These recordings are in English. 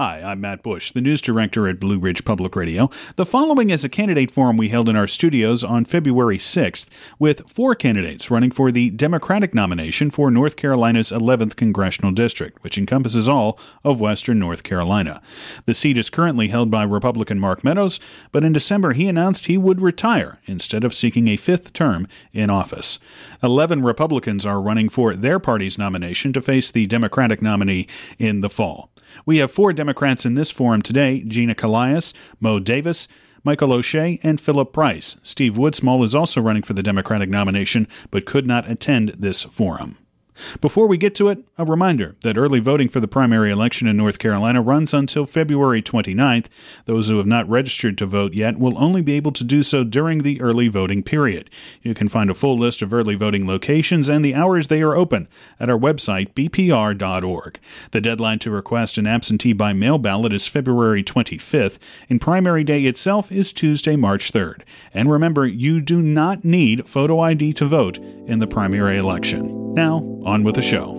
Hi, I'm Matt Bush, the news director at Blue Ridge Public Radio. The following is a candidate forum we held in our studios on February 6th with four candidates running for the Democratic nomination for North Carolina's 11th congressional district, which encompasses all of western North Carolina. The seat is currently held by Republican Mark Meadows, but in December he announced he would retire instead of seeking a fifth term in office. 11 Republicans are running for their party's nomination to face the Democratic nominee in the fall. We have four Democrats in this forum today Gina Collias, Moe Davis, Michael O'Shea, and Philip Price. Steve Woodsmall is also running for the Democratic nomination but could not attend this forum. Before we get to it, a reminder that early voting for the primary election in North Carolina runs until February 29th. Those who have not registered to vote yet will only be able to do so during the early voting period. You can find a full list of early voting locations and the hours they are open at our website, bpr.org. The deadline to request an absentee by mail ballot is February 25th, and primary day itself is Tuesday, March 3rd. And remember, you do not need photo ID to vote in the primary election. Now, on with the show.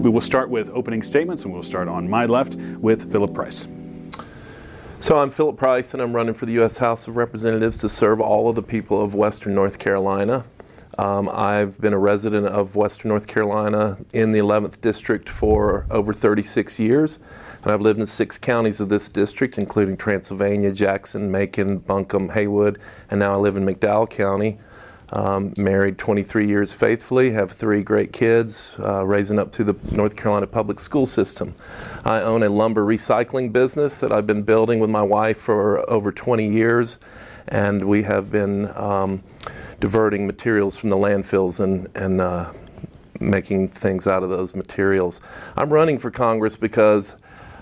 We will start with opening statements, and we'll start on my left with Philip Price. So I'm Philip Price, and I'm running for the U.S. House of Representatives to serve all of the people of Western North Carolina. Um, I've been a resident of Western North Carolina in the 11th District for over 36 years. And I've lived in six counties of this district, including Transylvania, Jackson, Macon, Buncombe, Haywood, and now I live in McDowell County. Um, married 23 years faithfully, have three great kids, uh, raising up through the North Carolina public school system. I own a lumber recycling business that I've been building with my wife for over 20 years, and we have been um, diverting materials from the landfills and, and uh, making things out of those materials. I'm running for Congress because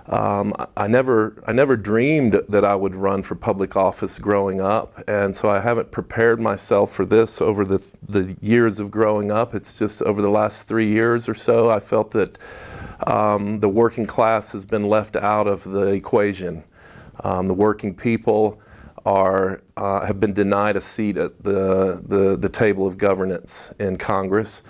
um, I never, I never dreamed that I would run for public office growing up, and so I haven't prepared myself for this over the the years of growing up. It's just over the last three years or so, I felt that um, the working class has been left out of the equation. Um, the working people are uh, have been denied a seat at the, the, the table of governance in Congress,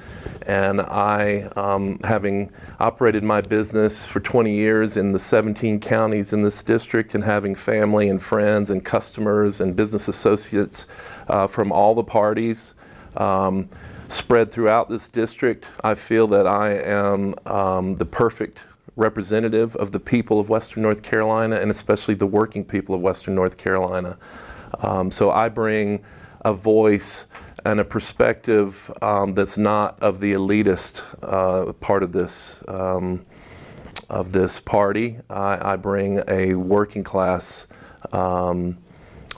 and I, um, having operated my business for 20 years in the 17 counties in this district, and having family and friends and customers and business associates uh, from all the parties. Um, spread throughout this district, I feel that I am um, the perfect representative of the people of Western North Carolina and especially the working people of Western North Carolina. Um, so I bring a voice and a perspective um, that's not of the elitist uh, part of this um, of this party. I, I, bring a working class um,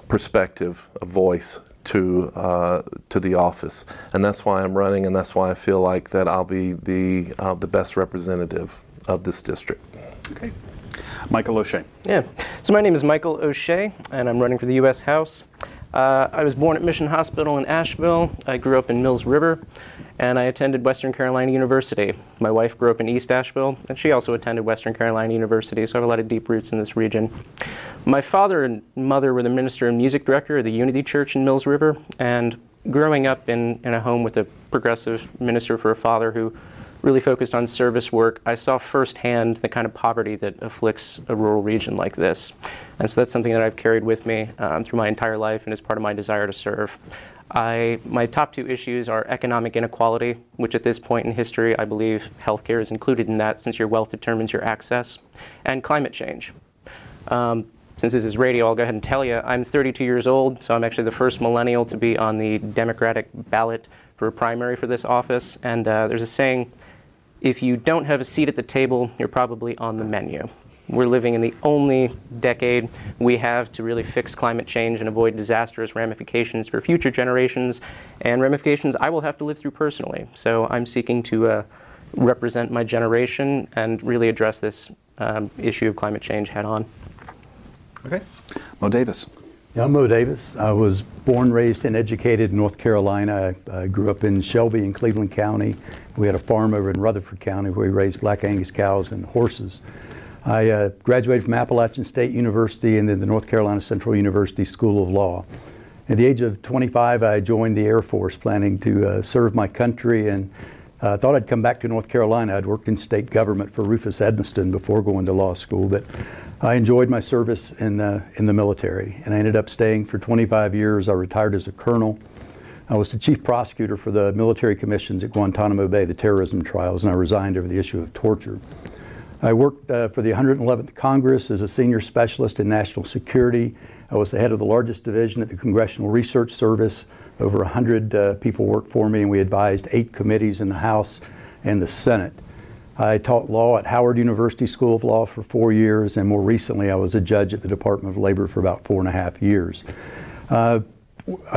perspective, a voice to uh, to the office, and that's why I'm running, and that's why I feel like that I'll be the uh, the best representative of this district. Okay. Michael O'Shea. Yeah. So my name is Michael O'Shea, and I'm running for the U.S. House. Uh, I was born at Mission Hospital in Asheville. I grew up in Mills River, and I attended Western Carolina University. My wife grew up in East Asheville, and she also attended Western Carolina University, so I have a lot of deep roots in this region. My father and mother were the minister and music director of the Unity Church in Mills River, and growing up in, in a home with a progressive minister for a father who really focused on service work, I saw firsthand the kind of poverty that afflicts a rural region like this. And so that's something that I've carried with me um, through my entire life and is part of my desire to serve. I, my top two issues are economic inequality, which at this point in history, I believe healthcare is included in that since your wealth determines your access, and climate change. Um, since this is radio, I'll go ahead and tell you I'm 32 years old, so I'm actually the first millennial to be on the Democratic ballot for a primary for this office. And uh, there's a saying if you don't have a seat at the table, you're probably on the menu. We're living in the only decade we have to really fix climate change and avoid disastrous ramifications for future generations and ramifications I will have to live through personally. So I'm seeking to uh, represent my generation and really address this um, issue of climate change head on. Okay. Moe Davis. Yeah, I'm Moe Davis. I was born, raised, and educated in North Carolina. I, I, grew up in Shelby in Cleveland County. We had a farm over in Rutherford County where we raised black Angus cows and horses. I uh, graduated from Appalachian State University and then the North Carolina Central University School of Law. At the age of 25, I joined the Air Force, planning to uh, serve my country, and uh, thought I'd come back to North Carolina. I'd worked in state government for Rufus Edmisten before going to law school, but I enjoyed my service in the, in the military, and I ended up staying for 25 years. I retired as a colonel. I was the chief prosecutor for the military commissions at Guantanamo Bay, the terrorism trials, and I resigned over the issue of torture. I worked uh, for the 111th Congress as a senior specialist in national security I was the head of the largest division at the Congressional Research Service. Over 100 uh, people worked for me, and we advised eight committees in the House and the Senate. I taught law at Howard University School of Law for four years, and more recently, I was a judge at the Department of Labor for about four and a half years. Uh,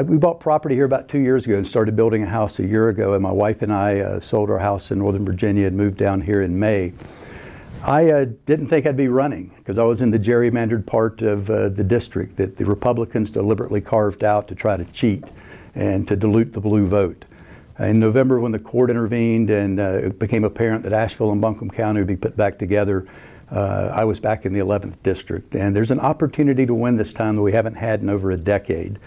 we bought property here about two years ago and started building a house a year ago, and my wife and I uh, sold our house in Northern Virginia and moved down here in May. I uh, didn't think I'd be running because I was in the gerrymandered part of uh, the district that the Republicans deliberately carved out to try to cheat and to dilute the blue vote. In November, when the court intervened and uh, it became apparent that Asheville and Buncombe County would be put back together, uh, I was back in the 11th district. And there's an opportunity to win this time that we haven't had in over a decade.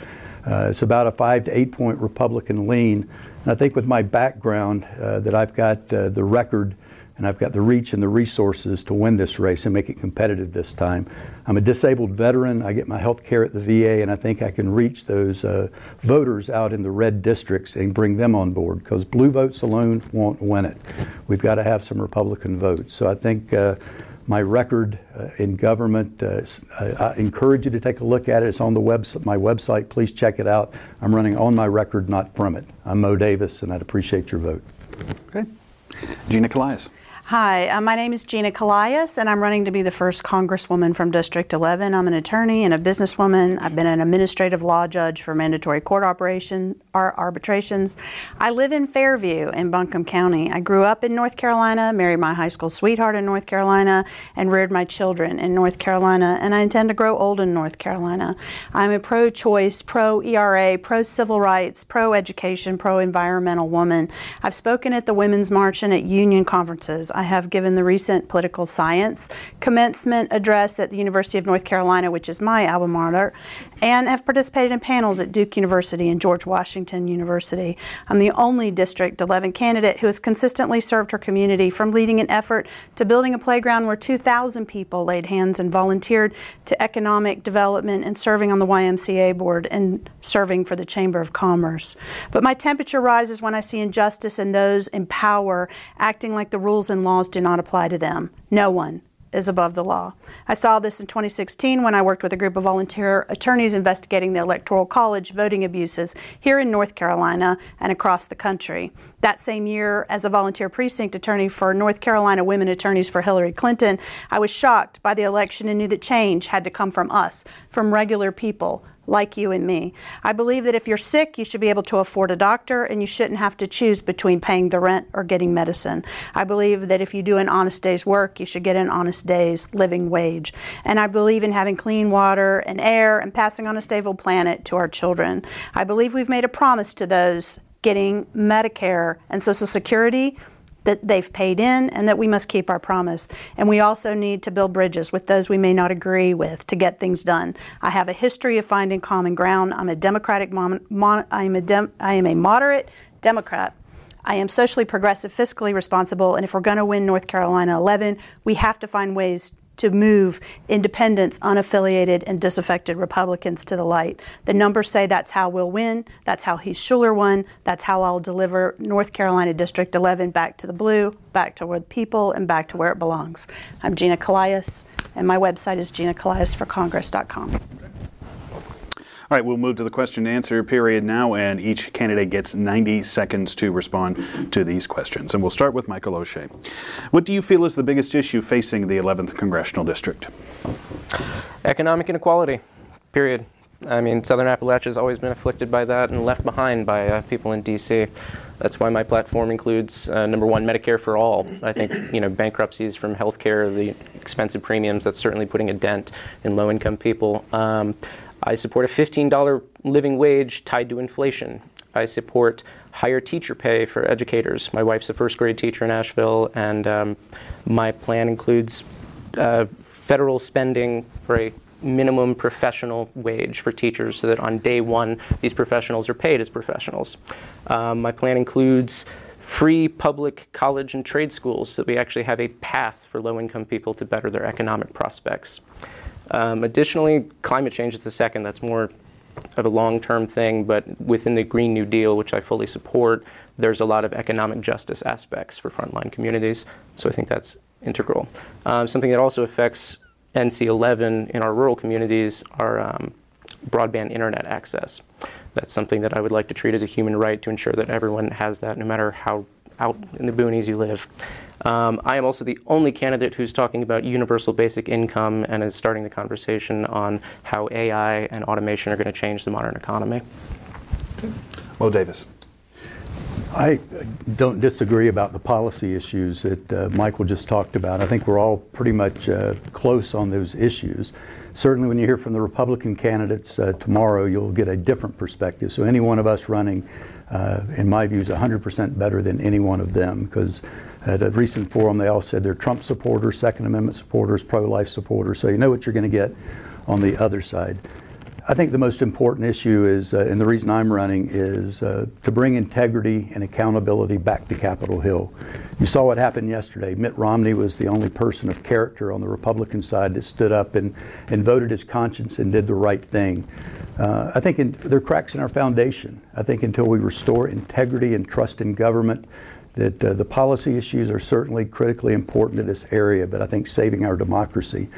Uh, it's about a five to eight point Republican lean. And I think with my background, uh, that I've got the record and I've got the reach and the resources to win this race and make it competitive this time. I'm a disabled veteran. I get my health care at the VA, and I think I can reach those uh, voters out in the red districts and bring them on board because blue votes alone won't win it. We've got to have some Republican votes. So I think. Uh, my record uh, in government. Uh, I, encourage you to take a look at it. It's on the web, my website. Please check it out. I'm running on my record, not from it. I'm Moe Davis, and I'd appreciate your vote. Okay. Gina Collias. Hi, uh, my name is Gina Collias, and I'm running to be the first Congresswoman from District 11. I'm an attorney and a businesswoman. I've been an administrative law judge for mandatory court operation arbitrations. I live in Fairview in Buncombe County. I grew up in North Carolina, married my high school sweetheart in North Carolina, and reared my children in North Carolina, and I intend to grow old in North Carolina. I'm a pro choice, pro ERA, pro civil rights, pro education, pro environmental woman. I've spoken at the Women's March and at union conferences. I have given the recent political science commencement address at the University of North Carolina, which is my alma mater, and have participated in panels at Duke University and George Washington University. I'm the only District 11 candidate who has consistently served her community from leading an effort to building a playground where 2,000 people laid hands and volunteered to economic development and serving on the YMCA board and serving for the Chamber of Commerce. But my temperature rises when I see injustice and those in power acting like the rules and laws do not apply to them. No one is above the law. I saw this in 2016 when I worked with a group of volunteer attorneys investigating the Electoral College voting abuses here in North Carolina and across the country. That same year, as a volunteer precinct attorney for North Carolina Women Attorneys for Hillary Clinton, I was shocked by the election and knew that change had to come from us, from regular people like you and me. I believe that if you're sick, you should be able to afford a doctor and you shouldn't have to choose between paying the rent or getting medicine. I believe that if you do an honest day's work, you should get an honest day's living wage. And I believe in having clean water and air and passing on a stable planet to our children. I believe we've made a promise to those getting Medicare and Social Security that they've paid in and that we must keep our promise. And we also need to build bridges with those we may not agree with to get things done. I have a history of finding common ground. I'm a democratic mon- mon- I am a dem- I am a moderate Democrat. I am socially progressive, fiscally responsible, and if we're going to win North Carolina 11, we have to find ways to move independents, unaffiliated, and disaffected Republicans to the light. The numbers say that's how we'll win. That's how Heath Shuler won. That's how I'll deliver North Carolina District 11 back to the blue, back to where the people, and back to where it belongs. I'm Gina Collias, and my website is ginacolliasforcongress.com. All right, we'll move to the question and answer period now, and each candidate gets 90 seconds to respond to these questions. And we'll start with Michael O'Shea. What do you feel is the biggest issue facing the 11th Congressional District? Economic inequality, period. I mean, Southern Appalachia has always been afflicted by that and left behind by uh, people in D.C. That's why my platform includes uh, number one, Medicare for all. I think you know bankruptcies from healthcare, the expensive premiums. That's certainly putting a dent in low-income people. Um, I support a $15 living wage tied to inflation. I support higher teacher pay for educators. My wife's a first grade teacher in Asheville, and um, my plan includes uh, federal spending for a minimum professional wage for teachers so that on day one, these professionals are paid as professionals. Um, my plan includes free public college and trade schools so that we actually have a path for low income people to better their economic prospects. Um, additionally, climate change is the second. That's more of a long term thing, but within the Green New Deal, which I fully support, there's a lot of economic justice aspects for frontline communities. So I think that's integral. Um, something that also affects NC 11 in our rural communities are um, broadband internet access. That's something that I would like to treat as a human right to ensure that everyone has that no matter how out in the boonies you live. Um, I am also the only candidate who's talking about universal basic income and is starting the conversation on how AI and automation are going to change the modern economy. Moe Davis. I don't disagree about the policy issues that uh, Michael just talked about. I think we're all pretty much uh, close on those issues. Certainly, when you hear from the Republican candidates uh, tomorrow, you'll get a different perspective. So, any one of us running, uh, in my view, is 100% better than any one of them because at a recent forum, they all said they're Trump supporters, Second Amendment supporters, pro life supporters. So, you know what you're going to get on the other side. I think the most important issue is, uh, and the reason I'm running, is uh, to bring integrity and accountability back to Capitol Hill. You saw what happened yesterday. Mitt Romney was the only person of character on the Republican side that stood up and, and voted his conscience and did the right thing. Uh, I think in, there are cracks in our foundation. I think until we restore integrity and trust in government, that uh, the policy issues are certainly critically important to this area, but I think saving our democracy.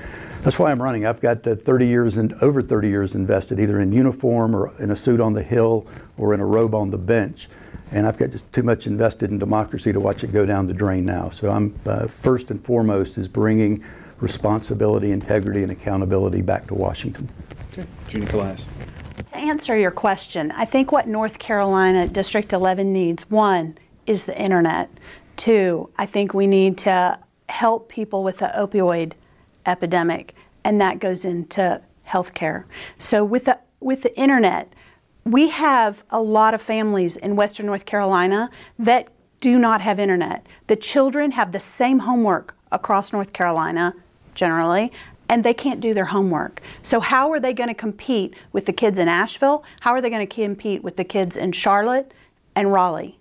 That's why I'm running. I've got uh, 30 years and over 30 years invested either in uniform or in a suit on the Hill or in a robe on the bench. And I've got just too much invested in democracy to watch it go down the drain now. So I'm uh, first and foremost is bringing responsibility, integrity, and accountability back to Washington. Okay. Gina Collias. To answer your question, I think what North Carolina District 11 needs one is the internet. Two, I think we need to help people with the opioid epidemic, and that goes into healthcare. So with the with the internet, we have a lot of families in Western North Carolina that do not have internet. The children have the same homework across North Carolina generally, and they can't do their homework. So, how are they going to compete with the kids in Asheville? How are they going to compete with the kids in Charlotte and Raleigh?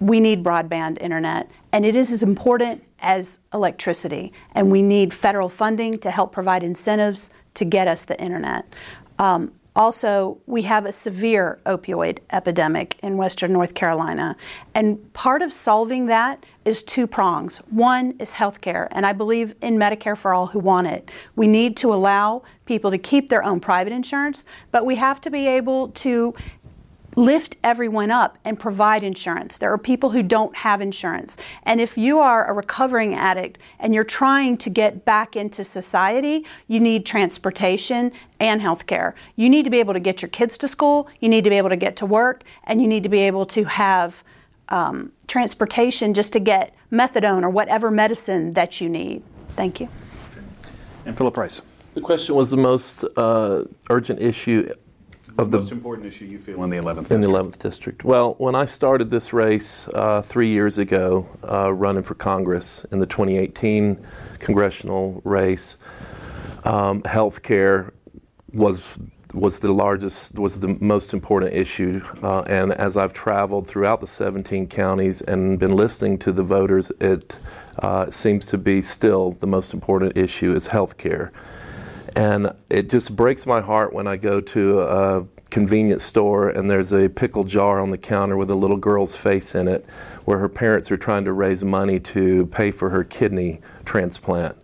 we need broadband internet, and it is as important as electricity. And we need federal funding to help provide incentives to get us the internet. Um, also, we have a severe opioid epidemic in Western North Carolina. And part of solving that is two prongs. One is health care, and I believe in Medicare for all who want it. We need to allow people to keep their own private insurance, but we have to be able to lift everyone up and provide insurance. There are people who don't have insurance. And if you are a recovering addict and you're trying to get back into society, you need transportation and health care. You need to be able to get your kids to school, you need to be able to get to work, and you need to be able to have um, transportation just to get methadone or whatever medicine that you need. Thank you. And Philip Price. The question was the most uh, urgent issue of the most important issue you feel in the 11th in the 11th district. Well, when I started this race uh, three years ago, uh, running for Congress in the 2018 congressional race, um, health care was was the largest was the most important issue uh, and as I've traveled throughout the 17 counties and been listening to the voters it uh, seems to be still the most important issue is health care and it just breaks my heart when I go to a convenience store and there's a pickle jar on the counter with a little girl's face in it where her parents are trying to raise money to pay for her kidney transplant.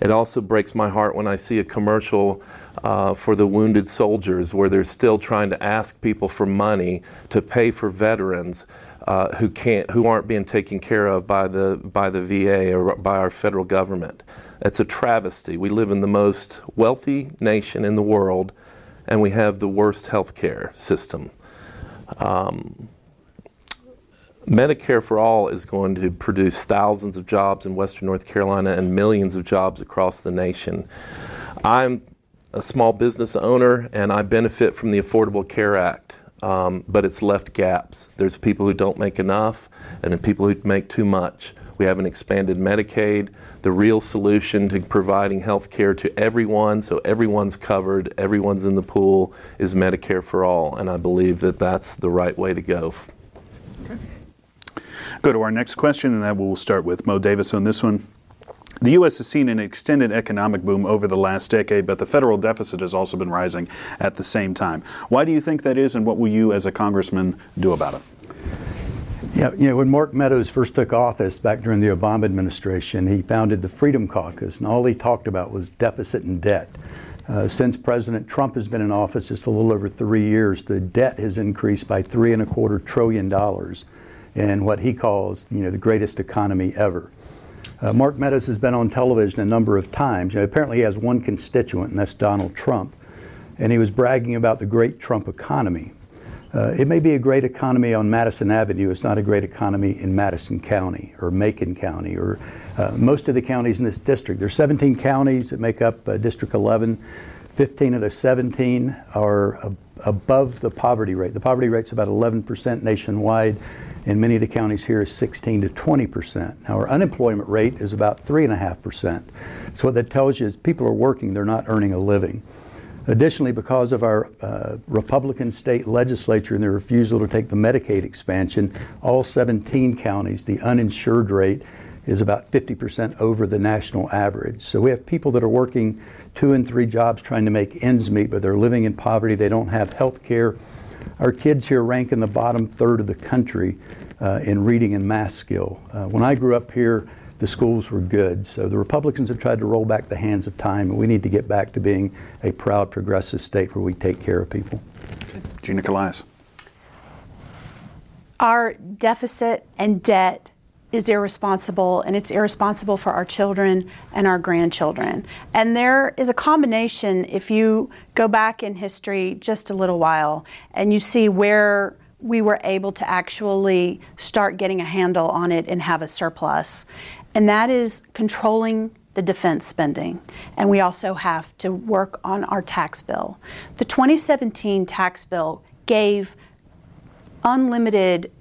It also breaks my heart when I see a commercial uh, for the wounded soldiers where they're still trying to ask people for money to pay for veterans uh, who can't, who aren't being taken care of by the by the VA or by our federal government. It's a travesty. We live in the most wealthy nation in the world, and we have the worst health care system. Um, Medicare for All is going to produce thousands of jobs in Western North Carolina and millions of jobs across the nation. I'm a small business owner and I benefit from the Affordable Care Act. Um, but it's left gaps. There's people who don't make enough, and then people who make too much. We haven't expanded Medicaid. The real solution to providing health care to everyone, so everyone's covered, everyone's in the pool, is Medicare for all. And I believe that that's the right way to go. Go to our next question, and then we'll start with Moe Davis on this one. The U.S. has seen an extended economic boom over the last decade, but the federal deficit has also been rising at the same time. Why do you think that is, and what will you, as a congressman, do about it? Yeah, you know, when Mark Meadows first took office back during the Obama administration, he founded the Freedom Caucus, and all he talked about was deficit and debt. Uh, since President Trump has been in office just a little over three years, the debt has increased by three and a quarter trillion dollars in what he calls, you know, the greatest economy ever. Uh, Mark Meadows has been on television a number of times. You know, apparently, he has one constituent, and that's Donald Trump. And he was bragging about the great Trump economy. Uh, it may be a great economy on Madison Avenue. It's not a great economy in Madison County or Macon County or uh, most of the counties in this district. There are 17 counties that make up uh, District 11. 15 of the 17 are ab- above the poverty rate. The poverty rate is about 11% nationwide. In many of the counties here is 16 to 20 percent. Now our unemployment rate is about three and a half percent. So what that tells you is people are working; they're not earning a living. Additionally, because of our uh, Republican state legislature and their refusal to take the Medicaid expansion, all 17 counties, the uninsured rate is about 50% over the national average. So we have people that are working two and three jobs trying to make ends meet, but they're living in poverty. They don't have health care. Our kids here rank in the bottom third of the country uh, in reading and math skill. Uh, when I grew up here, the schools were good. So the Republicans have tried to roll back the hands of time, and we need to get back to being a proud progressive state where we take care of people. Okay. Gina Collias. Our deficit and debt is irresponsible, and it's irresponsible for our children and our grandchildren. And there is a combination, if you go back in history just a little while and you see where we were able to actually start getting a handle on it and have a surplus and that is controlling the defense spending. And we also have to work on our tax bill. The 2017 tax bill gave unlimited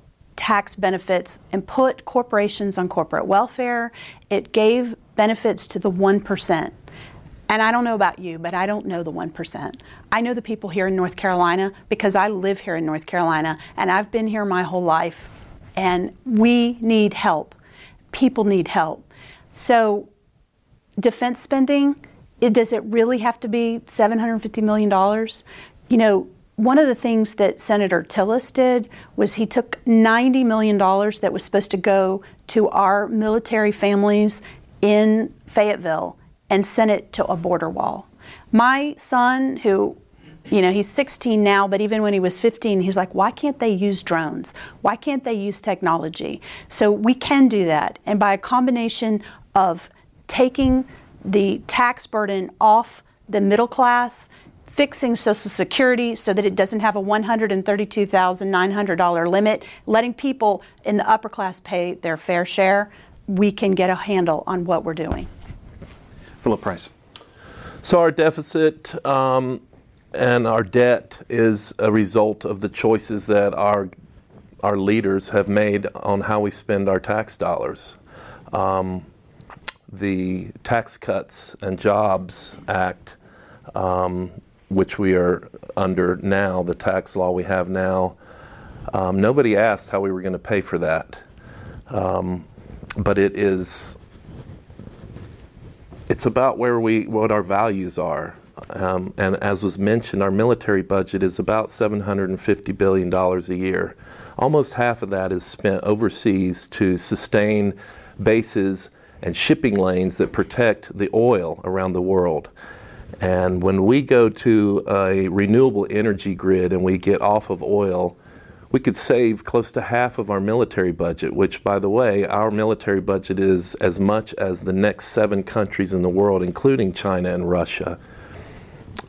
tax benefits and put corporations on corporate welfare. It gave benefits to the 1%. And I don't know about you, but I don't know the 1%. I know the people here in North Carolina because I live here in North Carolina and I've been here my whole life. And we need help people need help. So, defense spending, it, does it really have to be $750 million? You know, one of the things that Senator Tillis did was he took $90 million that was supposed to go to our military families in Fayetteville and sent it to a border wall. My son, who you know, he's 16 now, but even when he was 15, he's like, why can't they use drones? Why can't they use technology? So we can do that. And by a combination of taking the tax burden off the middle class, fixing Social Security so that it doesn't have a $132,900 limit, letting people in the upper class pay their fair share, we can get a handle on what we're doing. Philip Price. So, our deficit um, and our debt is a result of the choices that our our leaders have made on how we spend our tax dollars. Um, the Tax Cuts and Jobs Act, um, which we are under now, the tax law we have now, um, nobody asked how we were going to pay for that. Um, but it is, it's about where we, what our values are. Um, and as was mentioned, our military budget is about $750 billion a year. Almost half of that is spent overseas to sustain bases and shipping lanes that protect the oil around the world. And when we go to a renewable energy grid and we get off of oil, we could save close to half of our military budget, which, by the way, our military budget is as much as the next seven countries in the world, including China and Russia.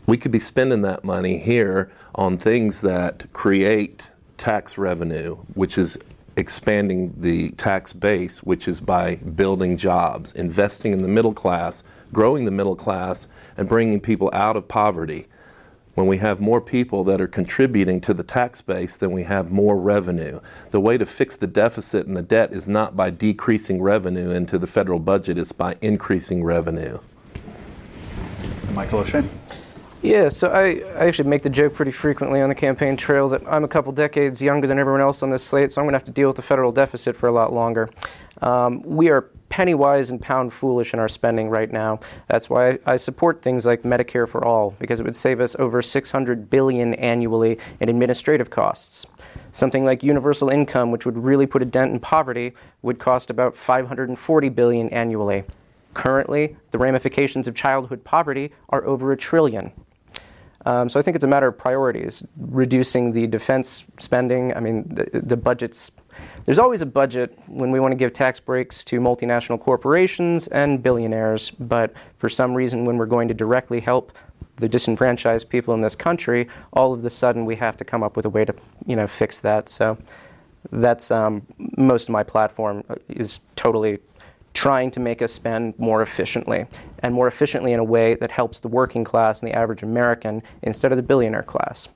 We could be spending that money here on things that create tax revenue, which is expanding the tax base, which is by building jobs, investing in the middle class, growing the middle class, and bringing people out of poverty. When we have more people that are contributing to the tax base, then we have more revenue. The way to fix the deficit and the debt is not by decreasing revenue into the federal budget, it's by increasing revenue. Michael O'Shea. Yeah, so I, I actually make the joke pretty frequently on the campaign trail that I'm a couple decades younger than everyone else on this slate, so I'm going to have to deal with the federal deficit for a lot longer. Um, we are penny wise and pound foolish in our spending right now. That's why I support things like Medicare for all because it would save us over 600 billion annually in administrative costs. Something like universal income, which would really put a dent in poverty, would cost about 540 billion annually. Currently, the ramifications of childhood poverty are over a trillion. Um, so I think it's a matter of priorities, reducing the defense spending. I mean, the, the budgets. There's always a budget when we want to give tax breaks to multinational corporations and billionaires, but for some reason, when we're going to directly help the disenfranchised people in this country, all of a sudden we have to come up with a way to, you know, fix that. So that's um, most of my platform is totally trying to make us spend more efficiently, and more efficiently in a way that helps the working class and the average American instead of the billionaire class.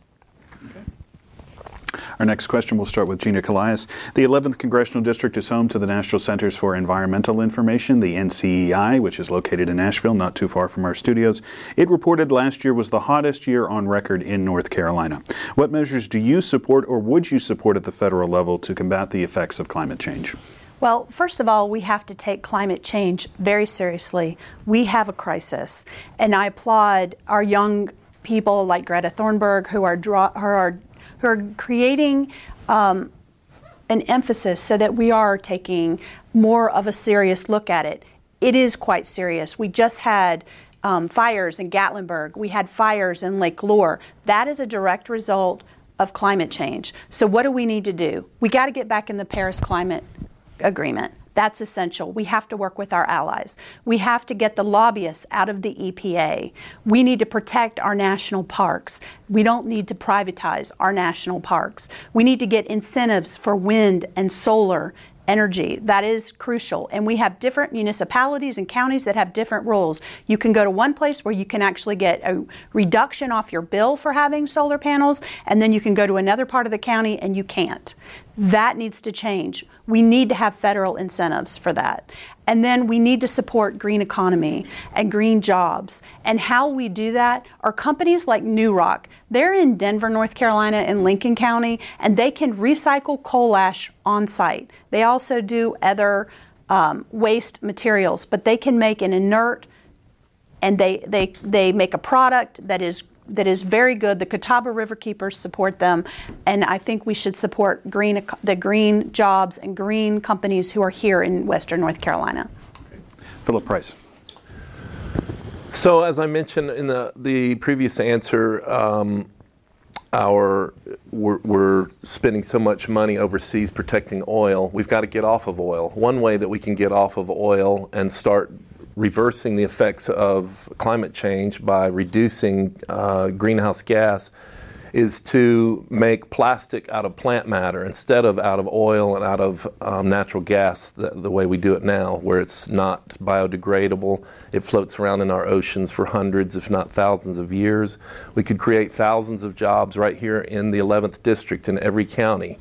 Our next question will start with Gina Collias. The 11th Congressional District is home to the National Centers for Environmental Information, the NCEI, which is located in Asheville, not too far from our studios. It reported last year was the hottest year on record in North Carolina. What measures do you support or would you support at the federal level to combat the effects of climate change? Well, first of all, we have to take climate change very seriously. We have a crisis, and I applaud our young people like Greta Thunberg who are draw, who are who are creating um, an emphasis so that we are taking more of a serious look at it. It is quite serious. We just had um, fires in Gatlinburg. We had fires in Lake Lure. That is a direct result of climate change. So, what do we need to do? We got to get back in the Paris Climate Agreement. That's essential. We have to work with our allies. We have to get the lobbyists out of the EPA. We need to protect our national parks. We don't need to privatize our national parks. We need to get incentives for wind and solar energy. That is crucial. And we have different municipalities and counties that have different rules. You can go to one place where you can actually get a reduction off your bill for having solar panels, and then you can go to another part of the county and you can't. That needs to change. We need to have federal incentives for that. And then we need to support green economy and green jobs. And how we do that are companies like New Rock. They're in Denver, North Carolina, and Lincoln County, and they can recycle coal ash on site. They also do other um, waste materials, but they can make an inert and they, they, they make a product that is that is very good. The Catawba River Keepers support them, and I think we should support green the green jobs and green companies who are here in Western North Carolina. Philip Price. So, as I mentioned in the the previous answer. Um, our we're, we're, spending so much money overseas protecting oil. We've got to get off of oil. One way that we can get off of oil and start reversing the effects of climate change by reducing uh, greenhouse gas is to make plastic out of plant matter instead of out of oil and out of um, natural gas the, the, way we do it now, where it's not biodegradable. It floats around in our oceans for hundreds, if not thousands of years. We could create thousands of jobs right here in the 11th district in every county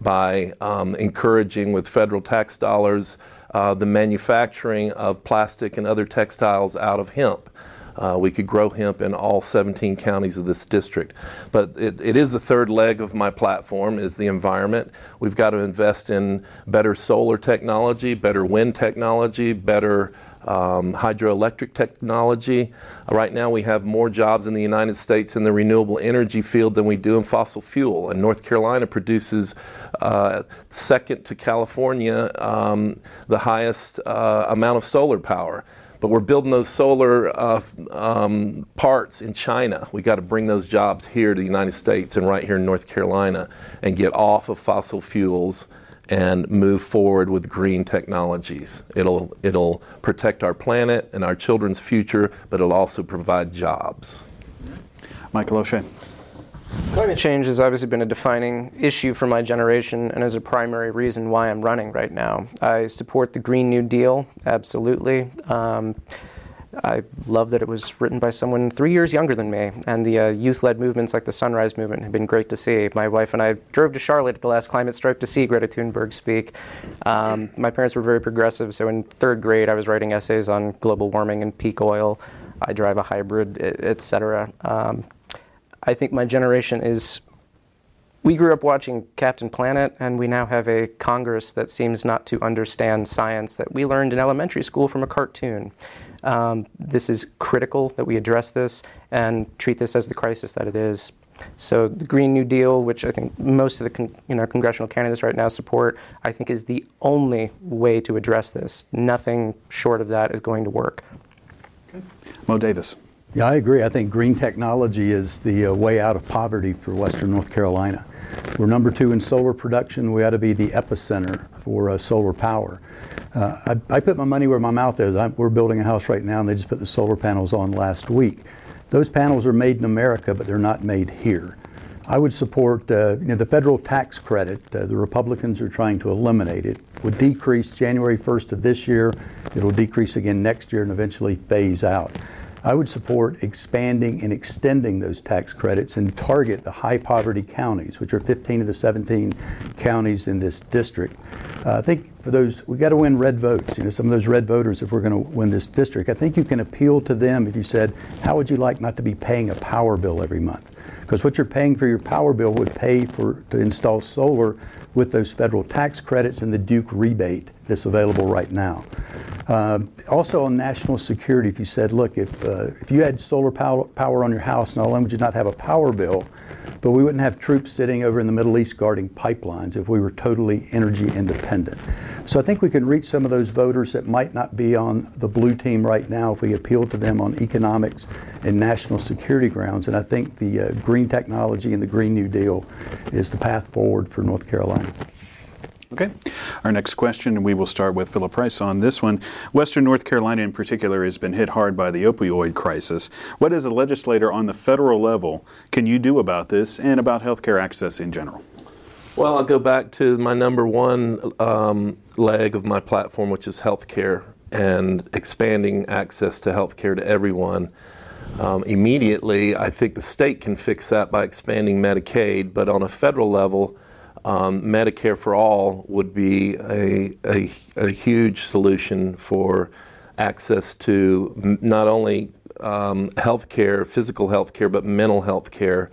by um, encouraging with federal tax dollars uh, the manufacturing of plastic and other textiles out of hemp. Uh, we could grow hemp in all 17 counties of this district. But it, it is the third leg of my platform is the environment. We've got to invest in better solar technology, better wind technology, better um, hydroelectric technology. Uh, right now, we have more jobs in the United States in the renewable energy field than we do in fossil fuel. And North Carolina produces, uh, second to California, um, the highest uh, amount of solar power. But we're building those solar uh, um, parts in China. We got to bring those jobs here to the United States and right here in North Carolina and get off of fossil fuels and move forward with green technologies. It'll, it'll protect our planet and our children's future, but it'll also provide jobs. Michael O'Shea. Climate change has obviously been a defining issue for my generation and is a primary reason why I'm running right now. I support the Green New Deal, absolutely. Um, I love that it was written by someone three years younger than me, and the uh, youth-led movements like the Sunrise Movement have been great to see. My wife and I drove to Charlotte at the last climate strike to see Greta Thunberg speak. Um, my parents were very progressive, so in third grade I was writing essays on global warming and peak oil. I drive a hybrid, etc. Um, I think my generation is. We grew up watching Captain Planet, and we now have a Congress that seems not to understand science that we learned in elementary school from a cartoon. Um, this is critical that we address this and treat this as the crisis that it is. So the Green New Deal, which I think most of the con- you know, congressional candidates right now support, I think is the only way to address this. Nothing short of that is going to work. Moe Davis. Yeah, I agree. I think green technology is the uh, way out of poverty for Western North Carolina. We're number two in solar production. We ought to be the epicenter for uh, solar power. Uh, I, I, put my money where my mouth is. I'm, we're building a house right now, and they just put the solar panels on last week. Those panels are made in America, but they're not made here. I would support uh, you know, the federal tax credit. Uh, the Republicans are trying to eliminate it. Would decrease January 1st of this year. It will decrease again next year and eventually phase out. I would support expanding and extending those tax credits and target the high poverty counties, which are 15 of the 17 counties in this district. Uh, I think for those, we got to win red votes. You know, some of those red voters, if we're going to win this district, I think you can appeal to them if you said, "How would you like not to be paying a power bill every month?" Because what you're paying for your power bill would pay for to install solar with those federal tax credits and the Duke rebate that's available right now. Uh, also on national security, if you said, look, if, uh, if you had solar power, power on your house, not only would you not have a power bill, but we wouldn't have troops sitting over in the Middle East guarding pipelines if we were totally energy independent. So I think we can reach some of those voters that might not be on the blue team right now if we appeal to them on economics and national security grounds. And I think the uh, green technology and the Green New Deal is the path forward for North Carolina. Okay. Our next question, we will start with Philip Price on this one. Western North Carolina, in particular, has been hit hard by the opioid crisis. What, as a legislator on the federal level, can you do about this and about healthcare access in general? Well, I'll go back to my number one um, leg of my platform, which is healthcare and expanding access to healthcare to everyone. Um, immediately, I think the state can fix that by expanding Medicaid, but on a federal level, um, Medicare for all would be a, a, a, huge solution for access to not only um, health care, physical health care, but mental health care.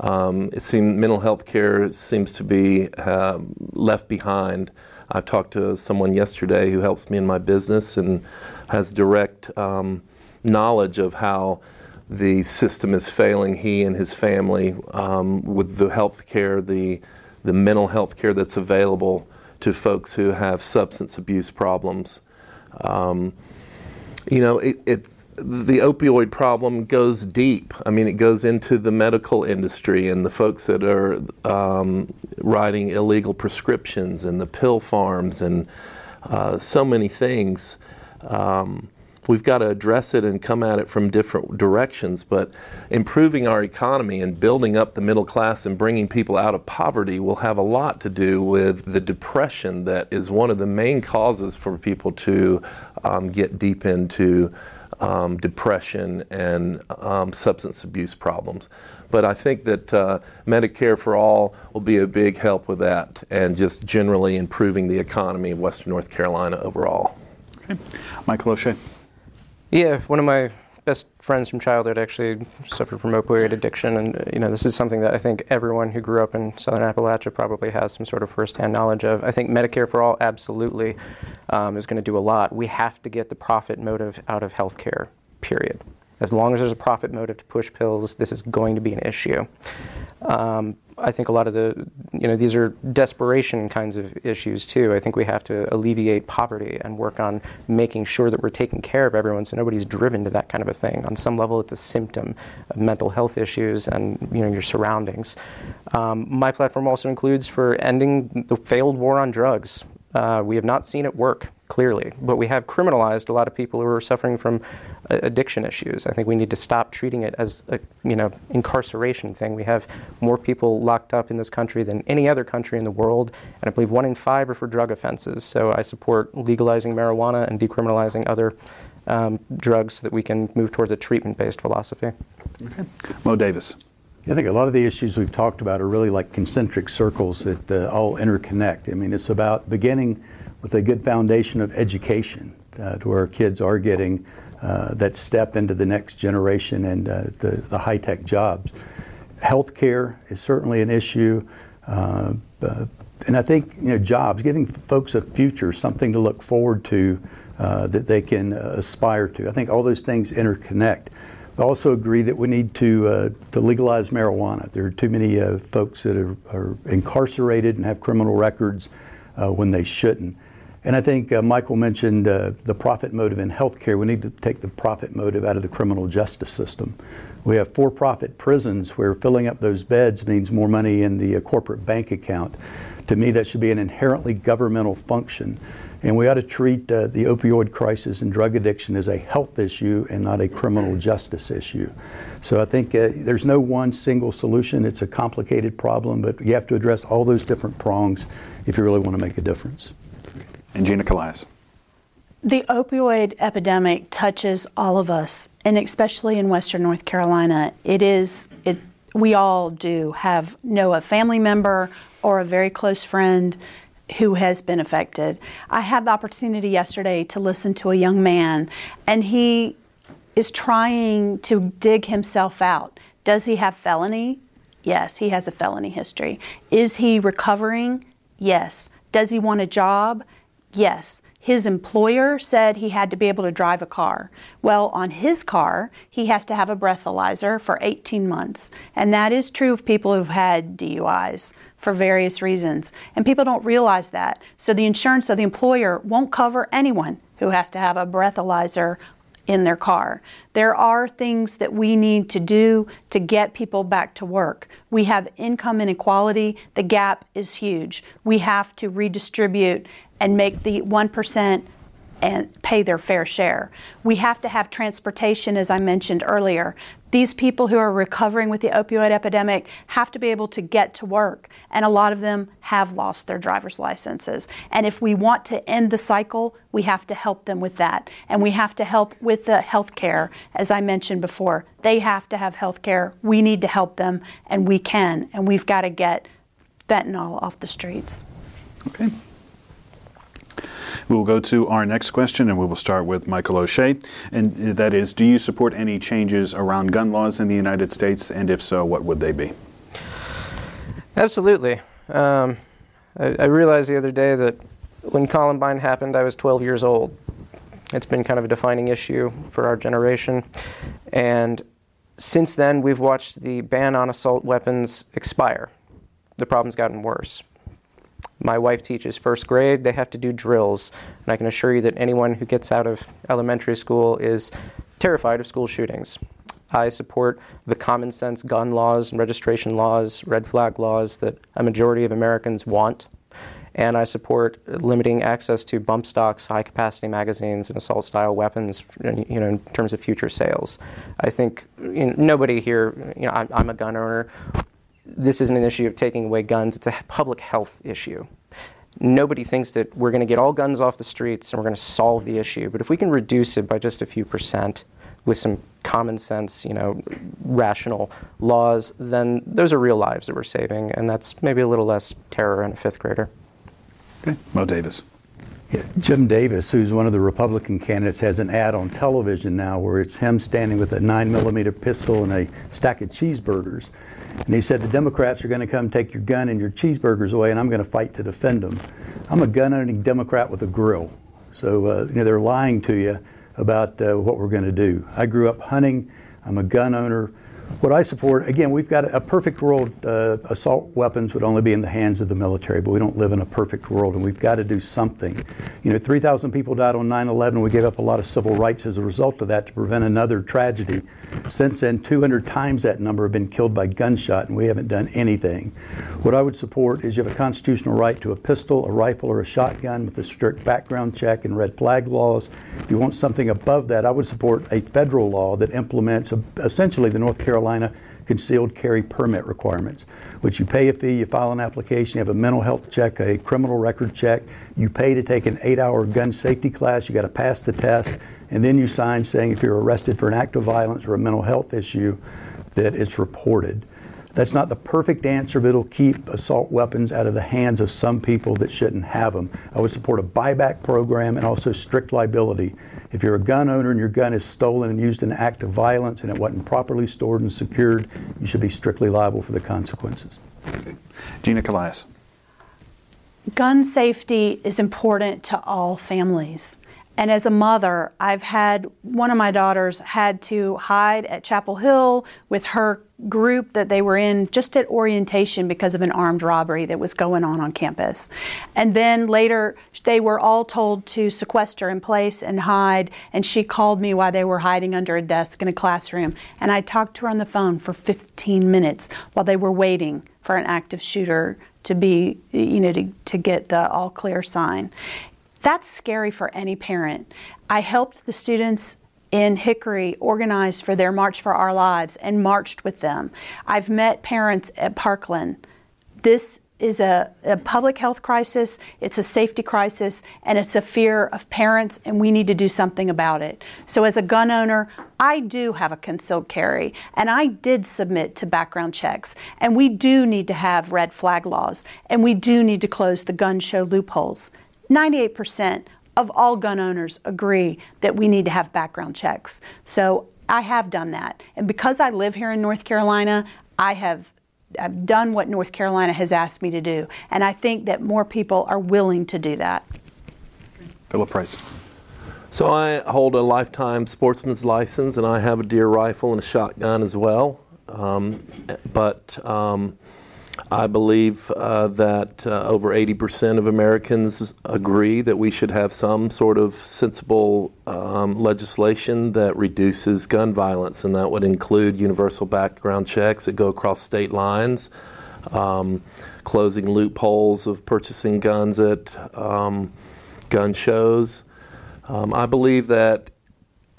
Um, it seems mental health care seems to be uh, left behind. I talked to someone yesterday who helps me in my business and has direct um, knowledge of how the system is failing he and his family um, with the health care, the the mental health care that's available to folks who have substance abuse problems. Um, you know, it, it's the opioid problem goes deep. I mean, it goes into the medical industry and the folks that are um, writing illegal prescriptions and the pill farms and uh, so many things. Um, we've got to address it and come at it from different directions. But improving our economy and building up the middle class and bringing people out of poverty will have a lot to do with the depression that is one of the main causes for people to um, get deep into. Um, depression and um, substance abuse problems. But I think that uh, Medicare for All will be a big help with that and just generally improving the economy of Western North Carolina overall. Okay. Michael O'Shea. Yeah, one of my best friends from childhood actually suffered from opioid addiction, and uh, you know this is something that I think everyone who grew up in Southern Appalachia probably has some sort of firsthand knowledge of. I think Medicare for all absolutely um, is going to do a lot. We have to get the profit motive out of healthcare. Period. As long as there's a profit motive to push pills, this is going to be an issue. Um, I think a lot of the, you know, these are desperation kinds of issues too. I think we have to alleviate poverty and work on making sure that we're taking care of everyone so nobody's driven to that kind of a thing. On some level, it's a symptom of mental health issues and, you know, your surroundings. Um, my platform also includes for ending the failed war on drugs. Uh, we have not seen it work clearly, but we have criminalized a lot of people who are suffering from uh, addiction issues. I think we need to stop treating it as a you know incarceration thing. We have more people locked up in this country than any other country in the world, and I believe one in five are for drug offenses. So I support legalizing marijuana and decriminalizing other um, drugs so that we can move towards a treatment based philosophy. Okay. Moe Davis. I think a lot of the issues we've talked about are really like concentric circles that uh, all interconnect. I mean, it's about beginning with a good foundation of education uh, to where kids are getting uh, that step into the next generation and uh, the, the high tech jobs. Healthcare is certainly an issue. Uh, uh, and I think you know jobs, giving folks a future, something to look forward to uh, that they can aspire to. I think all those things interconnect. I also agree that we need to uh, to legalize marijuana. There are too many uh, folks that are, are, incarcerated and have criminal records uh, when they shouldn't. And I think uh, Michael mentioned uh, the profit motive in healthcare. We need to take the profit motive out of the criminal justice system. We have for profit prisons where filling up those beds means more money in the uh, corporate bank account. To me, that should be an inherently governmental function. And we ought to treat uh, the opioid crisis and drug addiction as a health issue and not a criminal justice issue. So I think uh, there's no one single solution. It's a complicated problem, but you have to address all those different prongs if you really want to make a difference. And Gina Collias. The opioid epidemic touches all of us, and especially in Western North Carolina. It is, it, we all do have know a family member or a very close friend who has been affected. I had the opportunity yesterday to listen to a young man, and he is trying to dig himself out. Does he have felony? Yes, he has a felony history. Is he recovering? Yes. Does he want a job? Yes. His employer said he had to be able to drive a car. Well, on his car, he has to have a breathalyzer for 18 months. And that is true of people who've had DUIs for various reasons. And people don't realize that. So the insurance of the employer won't cover anyone who has to have a breathalyzer in their car. There are things that we need to do to get people back to work. We have income inequality, the gap is huge. We have to redistribute and make the 1% and pay their fair share. We have to have transportation, as I mentioned earlier. These people who are recovering with the opioid epidemic have to be able to get to work, and a lot of them have lost their driver's licenses. And if we want to end the cycle, we have to help them with that. And we have to help with the health care, as I mentioned before. They have to have health care. We need to help them, and we can. And we've got to get fentanyl off the streets. Okay. We will go to our next question, and we will start with Michael O'Shea. And that is Do you support any changes around gun laws in the United States? And if so, what would they be? Absolutely. Um, I, I realized the other day that when Columbine happened, I was 12 years old. It's been kind of a defining issue for our generation. And since then, we've watched the ban on assault weapons expire. The problem's gotten worse. My wife teaches first grade. They have to do drills. And I can assure you that anyone who gets out of elementary school is terrified of school shootings. I support the common sense gun laws and registration laws, red flag laws that a majority of Americans want. And I support limiting access to bump stocks, high capacity magazines, and assault style weapons you know, in terms of future sales. I think you know, nobody here, you know, I'm, I'm a gun owner this isn't an issue of taking away guns, it's a public health issue. Nobody thinks that we're going to get all guns off the streets and we're going to solve the issue. But if we can reduce it by just a few percent with some common sense, you know, rational laws, then those are real lives that we're saving. And that's maybe a little less terror in a fifth grader. Okay. Moe Davis. Yeah, Jim Davis, who's one of the Republican candidates, has an ad on television now where it's him standing with a nine millimeter pistol and a stack of cheeseburgers. And he said, The Democrats are going to come take your gun and your cheeseburgers away, and I'm going to fight to defend them. I'm a gun owning Democrat with a grill. So, uh, you know, they're lying to you about uh, what we're going to do. I grew up hunting, I'm a gun owner what I support, again, we've got a perfect world. Uh, assault weapons would only be in the hands of the military, but we don't live in a perfect world, and we've got to do something. You know, 3,000 people died on 9 11. We gave up a lot of civil rights as a result of that to prevent another tragedy. Since then, 200 times that number have been killed by gunshot, and we haven't done anything. What I would support is you have a constitutional right to a pistol, a rifle, or a shotgun with a strict background check and red flag laws. If you want something above that, I would support a federal law that implements a, essentially the North Carolina Carolina concealed carry permit requirements, which you pay a fee, you file an application, you have a mental health check, a criminal record check, you pay to take an eight hour gun safety class, you got to pass the test, and then you sign saying if you're arrested for an act of violence or a mental health issue, that it's reported. That's not the perfect answer, but it'll keep assault weapons out of the hands of some people that shouldn't have them. I would support a buyback program and also strict liability. If you're a gun owner and your gun is stolen and used in an act of violence and it wasn't properly stored and secured, you should be strictly liable for the consequences. Gina Collias. Gun safety is important to all families. And as a mother, I've had one of my daughters had to hide at Chapel Hill with her group that they were in just at orientation because of an armed robbery that was going on on campus. And then later they were all told to sequester in place and hide and she called me while they were hiding under a desk in a classroom and I talked to her on the phone for 15 minutes while they were waiting for an active shooter to be you know to, to get the all clear sign. That's scary for any parent. I helped the students in Hickory organize for their March for Our Lives and marched with them. I've met parents at Parkland. This is a, a, public health crisis, it's a safety crisis, and it's a fear of parents, and we need to do something about it. So, as a gun owner, I do have a concealed carry, and I did submit to background checks, and we do need to have red flag laws, and we do need to close the gun show loopholes. 98% of all gun owners agree that we need to have background checks. So I have done that. And because I live here in North Carolina, I have I've done what North Carolina has asked me to do. And I think that more people are willing to do that. Philip Price. So I hold a lifetime sportsman's license and I have a deer rifle and a shotgun as well. Um, but um, I believe uh, that uh, over 80% of Americans agree that we should have some sort of sensible um, legislation that reduces gun violence, and that would include universal background checks that go across state lines, um, closing loopholes of purchasing guns at um, gun shows. Um, I believe that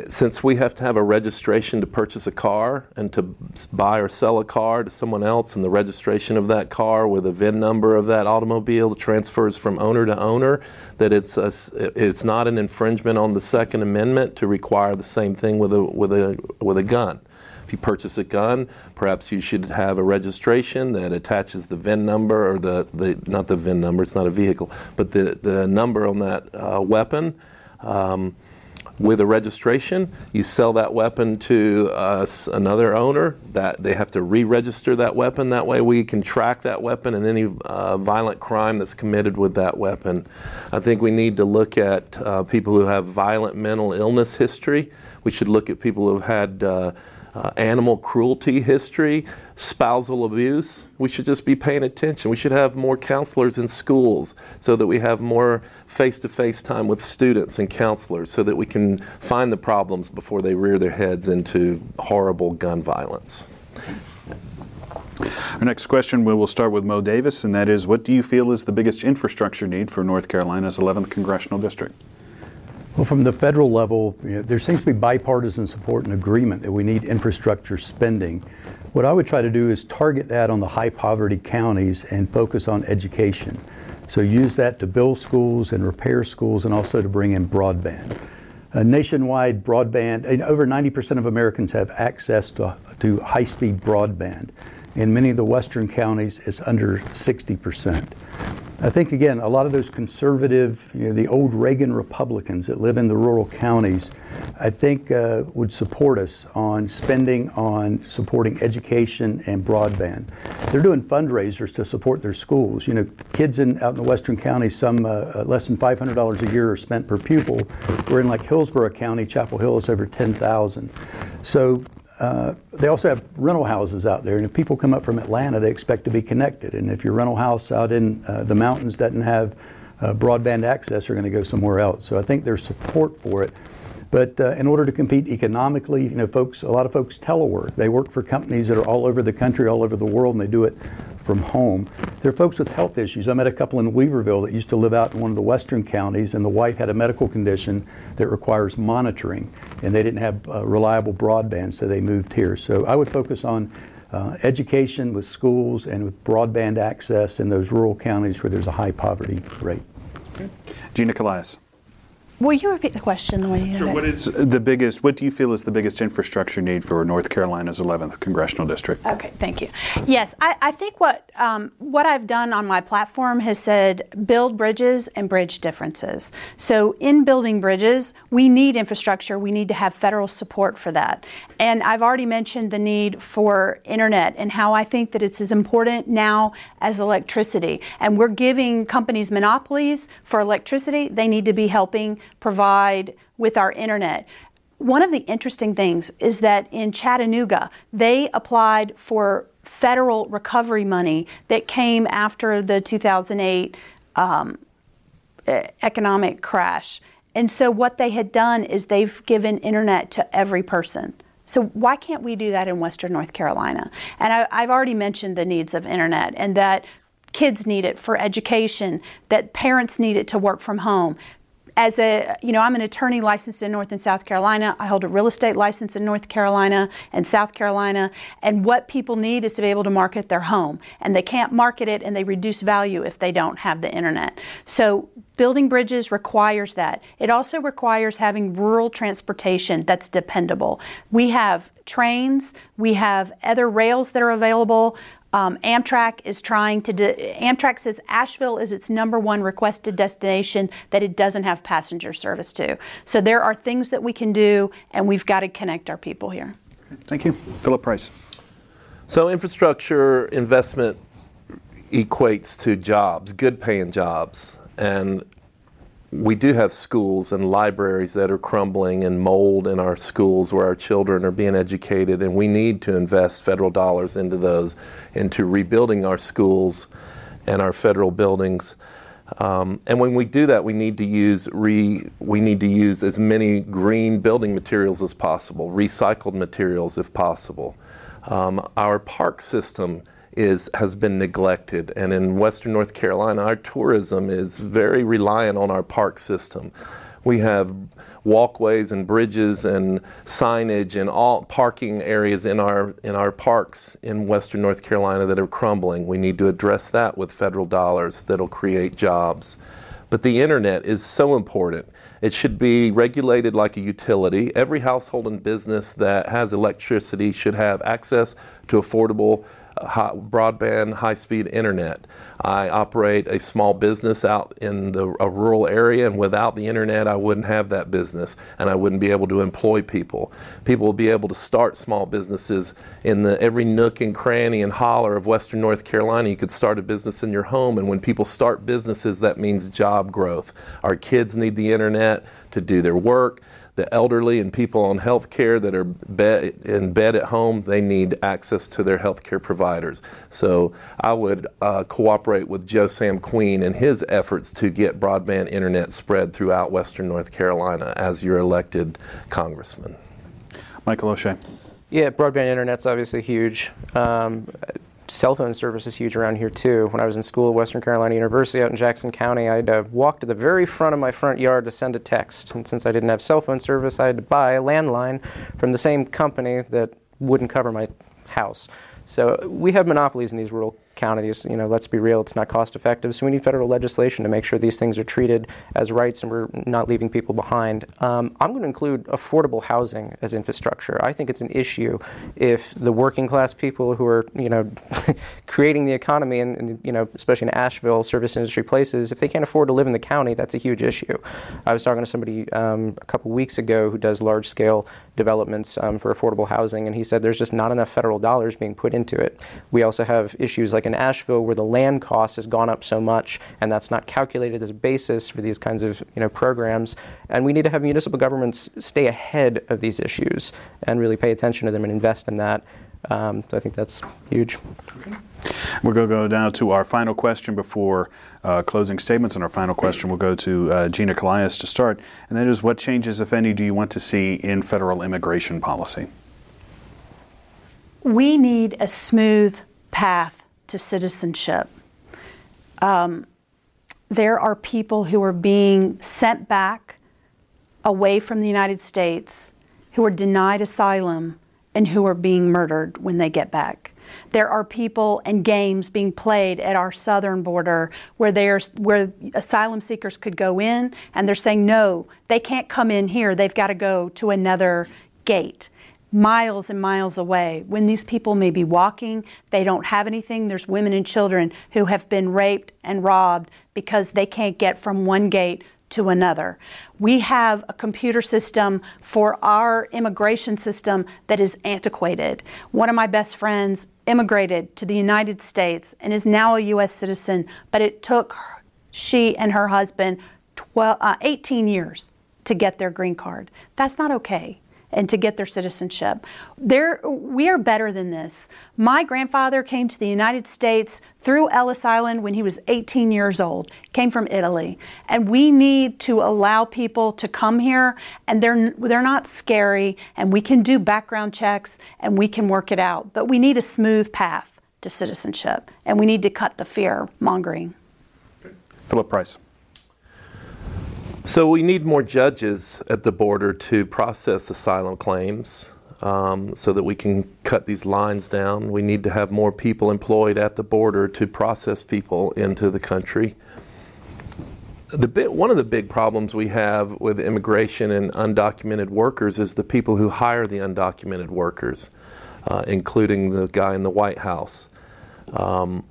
since we have to have a registration to purchase a car and to buy or sell a car to someone else, and the registration of that car with a VIN number of that automobile transfers from owner to owner, that it's a, it's not an infringement on the Second Amendment to require the same thing with a with a with a gun. If you purchase a gun, perhaps you should have a registration that attaches the VIN number or the, the not the VIN number, it's not a vehicle, but the the number on that uh, weapon. Um, with a registration. You sell that weapon to uh, another owner. That they have to re-register that weapon. That way, we can track that weapon and any uh, violent crime that's committed with that weapon. I think we need to look at uh, people who have violent mental illness history. We should look at people who've had uh, animal cruelty history, spousal abuse. We should just be paying attention. We should have more counselors in schools so that we have more face to face time with students and counselors so that we can find the problems before they rear their heads into horrible gun violence. Our next question, we will start with Moe Davis, and that is What do you feel is the biggest infrastructure need for North Carolina's 11th congressional district? Well, from the federal level, you know, there seems to be bipartisan support and agreement that we need infrastructure spending. What I would try to do is target that on the high poverty counties and focus on education. So use that to build schools and repair schools and also to bring in broadband. Uh, nationwide broadband, and over 90% of Americans have access to, to high speed broadband. In many of the western counties, it's under 60%. I think, again, a lot of those conservative, you know, the old Reagan Republicans that live in the rural counties, I think uh, would support us on spending on supporting education and broadband. They're doing fundraisers to support their schools. You know, kids in, out in the western counties, some uh, uh less than $500 a year are spent per pupil. We're in like Hillsborough County, Chapel Hill is over 10,000. So uh, they also have rental houses out there, and if people come up from Atlanta, they expect to be connected. And if your rental house out in uh, the mountains doesn't have uh, broadband access, they're going to go somewhere else. So I think there's support for it. But uh, in order to compete economically, you know, folks, a lot of folks telework. They work for companies that are all over the country, all over the world, and they do it from home. There are folks with health issues. I met a couple in Weaverville that used to live out in one of the western counties, and the wife had a medical condition that requires monitoring, and they didn't have uh, reliable broadband, so they moved here. So I would focus on uh, education with schools and with broadband access in those rural counties where there's a high poverty rate. Gina Collias. Will you repeat the question the way you Sure. had What it? is the biggest? What do you feel is the biggest infrastructure need for North Carolina's 11th congressional district? Okay, thank you. Yes, I, I think what um, what I've done on my platform has said build bridges and bridge differences. So in building bridges, we need infrastructure. We need to have federal support for that. And I've already mentioned the need for internet and how I think that it's as important now as electricity. And we're giving companies monopolies for electricity. They need to be helping provide with our internet. One of the interesting things is that in Chattanooga, they applied for federal recovery money that came after the 2008 um, economic crash. And so, what they had done is they've given internet to every person. So, why can't we do that in Western North Carolina? And I, I've already mentioned the needs of internet and that kids need it for education, that parents need it to work from home as a you know i'm an attorney licensed in north and south carolina. I hold a real estate license in north carolina and south carolina. And what people need is to be able to market their home. And they can't market it and they reduce value if they don't have the internet. So building bridges requires that. It also requires having rural transportation that's dependable. We have trains. We have other rails that are available um, Amtrak is trying to. De- Amtrak says Asheville is its number one requested destination that it doesn't have passenger service to. So there are things that we can do, and we've got to connect our people here. Thank you, Philip Price. So infrastructure investment equates to jobs, good paying jobs. And we do have schools and libraries that are crumbling and mold in our schools where our children are being educated, and we need to invest federal dollars into those, into rebuilding our schools and our federal buildings. Um, and when we do that, we need to use re, we need to use as many green building materials as possible, recycled materials if possible. Um, our park system is has been neglected, and in Western North Carolina, our tourism is very reliant on our park system. We have walkways and bridges and signage and all parking areas in our in our parks in Western North Carolina that are crumbling. We need to address that with federal dollars that'll create jobs. But the internet is so important. It should be regulated like a utility. Every household and business that has electricity should have access to affordable high, broadband, high speed internet. I operate a small business out in the, a rural area, and without the internet, I wouldn't have that business and I wouldn't be able to employ people. People will be able to start small businesses in the, every nook and cranny and holler of Western North Carolina. You could start a business in your home, and when people start businesses, that means job growth. Our kids need the internet to do their work the elderly and people on health care that are bed, in bed at home, they need access to their health care providers. So I would uh, cooperate with Joe Sam Queen in his efforts to get broadband internet spread throughout Western North Carolina as your elected congressman. Michael O'Shea. Yeah, broadband internet's obviously huge. Um, cell phone service is huge around here too. When I was in school at Western Carolina University out in Jackson County, I had to walk to the very front of my front yard to send a text. And since I didn't have cell phone service, I had to buy a landline from the same company that wouldn't cover my house. So we have monopolies in these rural counties. You know, let's be real, it's not cost effective. So we need federal legislation to make sure these things are treated as rights and we're not leaving people behind. Um, I'm going to include affordable housing as infrastructure. I think it's an issue if the working class people who are, you know, creating the economy and, and, you know, especially in Asheville, service industry places, if they can't afford to live in the county, that's a huge issue. I was talking to somebody um, a couple weeks ago who does large scale developments um, for affordable housing, and he said there's just not enough federal dollars being put into it. We also have issues like in Asheville where the land cost has gone up so much, and that's not calculated as a basis for these kinds of you know programs. And we need to have municipal governments stay ahead of these issues and really pay attention to them and invest in that. Um, so I think that's huge. We're going to go now to our final question before uh, closing statements. And our final question will go to uh, Gina Collias to start. And that is what changes, if any, do you want to see in federal immigration policy? We need a smooth path to citizenship. Um, there are people who are being sent back away from the United States who are denied asylum and who are being murdered when they get back. There are people and games being played at our southern border where there's where asylum seekers could go in and they're saying no, they can't come in here. They've got to go to another gate miles and miles away. When these people may be walking, they don't have anything. There's women and children who have been raped and robbed because they can't get from one gate to another. We have a computer system for our immigration system that is antiquated. One of my best friends immigrated to the United States and is now a U.S. citizen, but it took she and her husband 12, uh, 18 years to get their green card. That's not okay and to get their citizenship. There, we are better than this. My grandfather came to the United States through Ellis Island when he was 18 years old, came from Italy. And we need to allow people to come here and they're, they're not scary and we can do background checks and we can work it out. But we need a smooth path to citizenship and we need to cut the fear mongering. Philip Price. So we need more judges at the border to process asylum claims um, so that we can cut these lines down. We need to have more people employed at the border to process people into the country. The bit, one of the big problems we have with immigration and undocumented workers is the people who hire the undocumented workers, uh, including the guy in the White House. Um,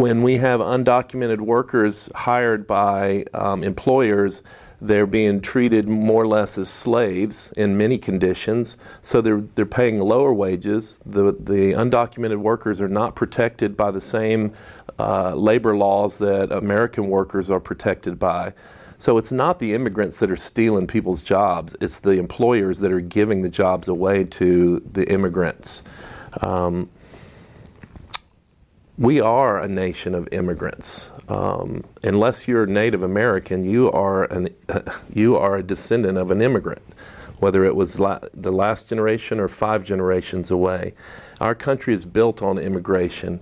when we have undocumented workers hired by um, employers, they're being treated more or less as slaves in many conditions. So they're they're paying lower wages. The the undocumented workers are not protected by the same uh, labor laws that American workers are protected by. So it's not the immigrants that are stealing people's jobs. It's the employers that are giving the jobs away to the immigrants. Um, we are a nation of immigrants. Um, unless you're Native American, you are an you are a descendant of an immigrant, whether it was la- the last generation or five generations away. Our country is built on immigration,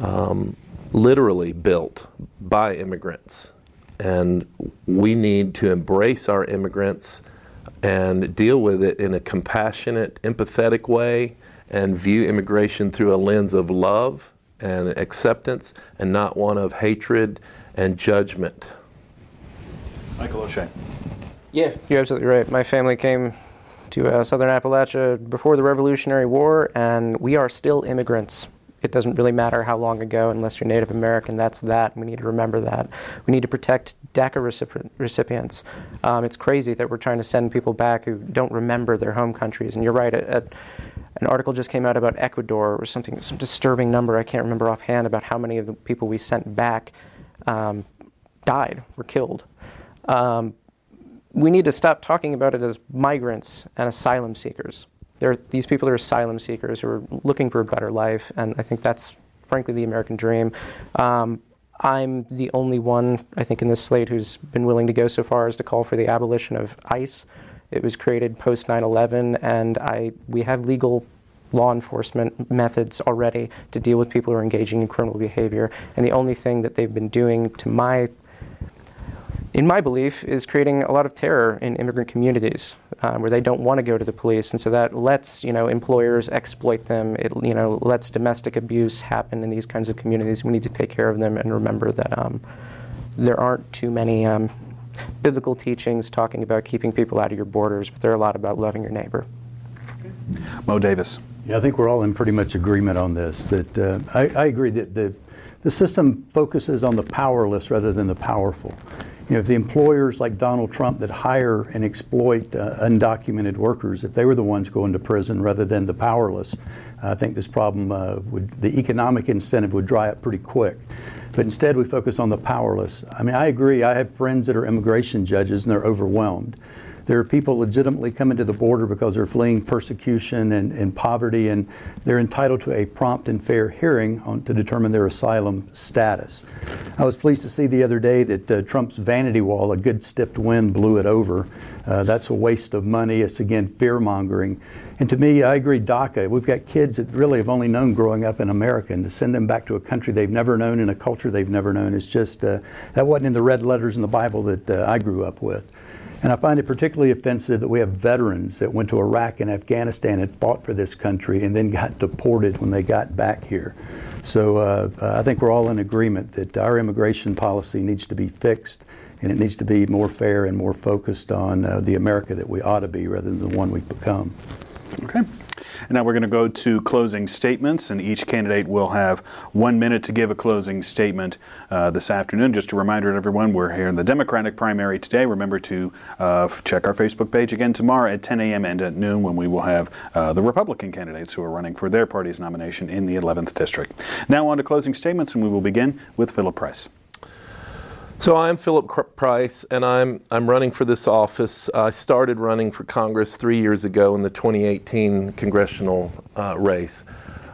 um, literally built by immigrants, and we need to embrace our immigrants and deal with it in a compassionate, empathetic way, and view immigration through a lens of love and acceptance and not one of hatred and judgment. Michael O'Shea. Yeah, you're absolutely right. My family came to uh, southern Appalachia before the Revolutionary War, and we are still immigrants. It doesn't really matter how long ago, unless you're Native American. That's that. We need to remember that. We need to protect DACA recipients. Um, it's crazy that we're trying to send people back who don't remember their home countries. And you're right. At, at, an article just came out about Ecuador or something, some disturbing number I can't remember offhand about how many of the people we sent back um, died, were killed. Um, we need to stop talking about it as migrants and asylum seekers. There, these people are asylum seekers who are looking for a better life, and I think that's frankly the American dream. Um, I'm the only one, I think, in this slate who's been willing to go so far as to call for the abolition of ICE. It was created post 9 11, and I, we have legal law enforcement methods already to deal with people who are engaging in criminal behavior. And the only thing that they've been doing, to my in my belief, is creating a lot of terror in immigrant communities um, where they don't want to go to the police, and so that lets you know employers exploit them. It you know lets domestic abuse happen in these kinds of communities. We need to take care of them and remember that um, there aren't too many um, biblical teachings talking about keeping people out of your borders, but they're a lot about loving your neighbor. Moe Davis. Yeah, I think we're all in pretty much agreement on this. That uh, I, I, agree that the the system focuses on the powerless rather than the powerful. You know, if the employers like Donald Trump that hire and exploit uh, undocumented workers, if they were the ones going to prison rather than the powerless, I think this problem uh, would the economic incentive would dry up pretty quick. But instead, we focus on the powerless. I mean, I agree. I have friends that are immigration judges, and they're overwhelmed. There are people legitimately coming to the border because they're fleeing persecution and, and poverty, and they're entitled to a prompt and fair hearing on, to determine their asylum status. I was pleased to see the other day that uh, Trump's vanity wall, a good stiff wind blew it over. Uh, that's a waste of money. It's again fear mongering. And to me, I agree, DACA. We've got kids that really have only known growing up in America, and to send them back to a country they've never known in a culture they've never known is just, uh, that wasn't in the red letters in the Bible that uh, I grew up with. And I find it particularly offensive that we have veterans that went to Iraq and Afghanistan and fought for this country and then got deported when they got back here. So uh, I think we're all in agreement that our immigration policy needs to be fixed and it needs to be more fair and more focused on uh, the America that we ought to be rather than the one we've become. Okay. And now we're going to go to closing statements, and each candidate will have one minute to give a closing statement uh, this afternoon. Just a reminder to everyone, we're here in the Democratic primary today. Remember to uh, check our Facebook page again tomorrow at 10 a.m. and at noon when we will have uh, the Republican candidates who are running for their party's nomination in the 11th District. Now on to closing statements, and we will begin with Philip Price. So I'm Philip Price, and I'm I'm running for this office. I started running for Congress three years ago in the 2018 congressional uh, race.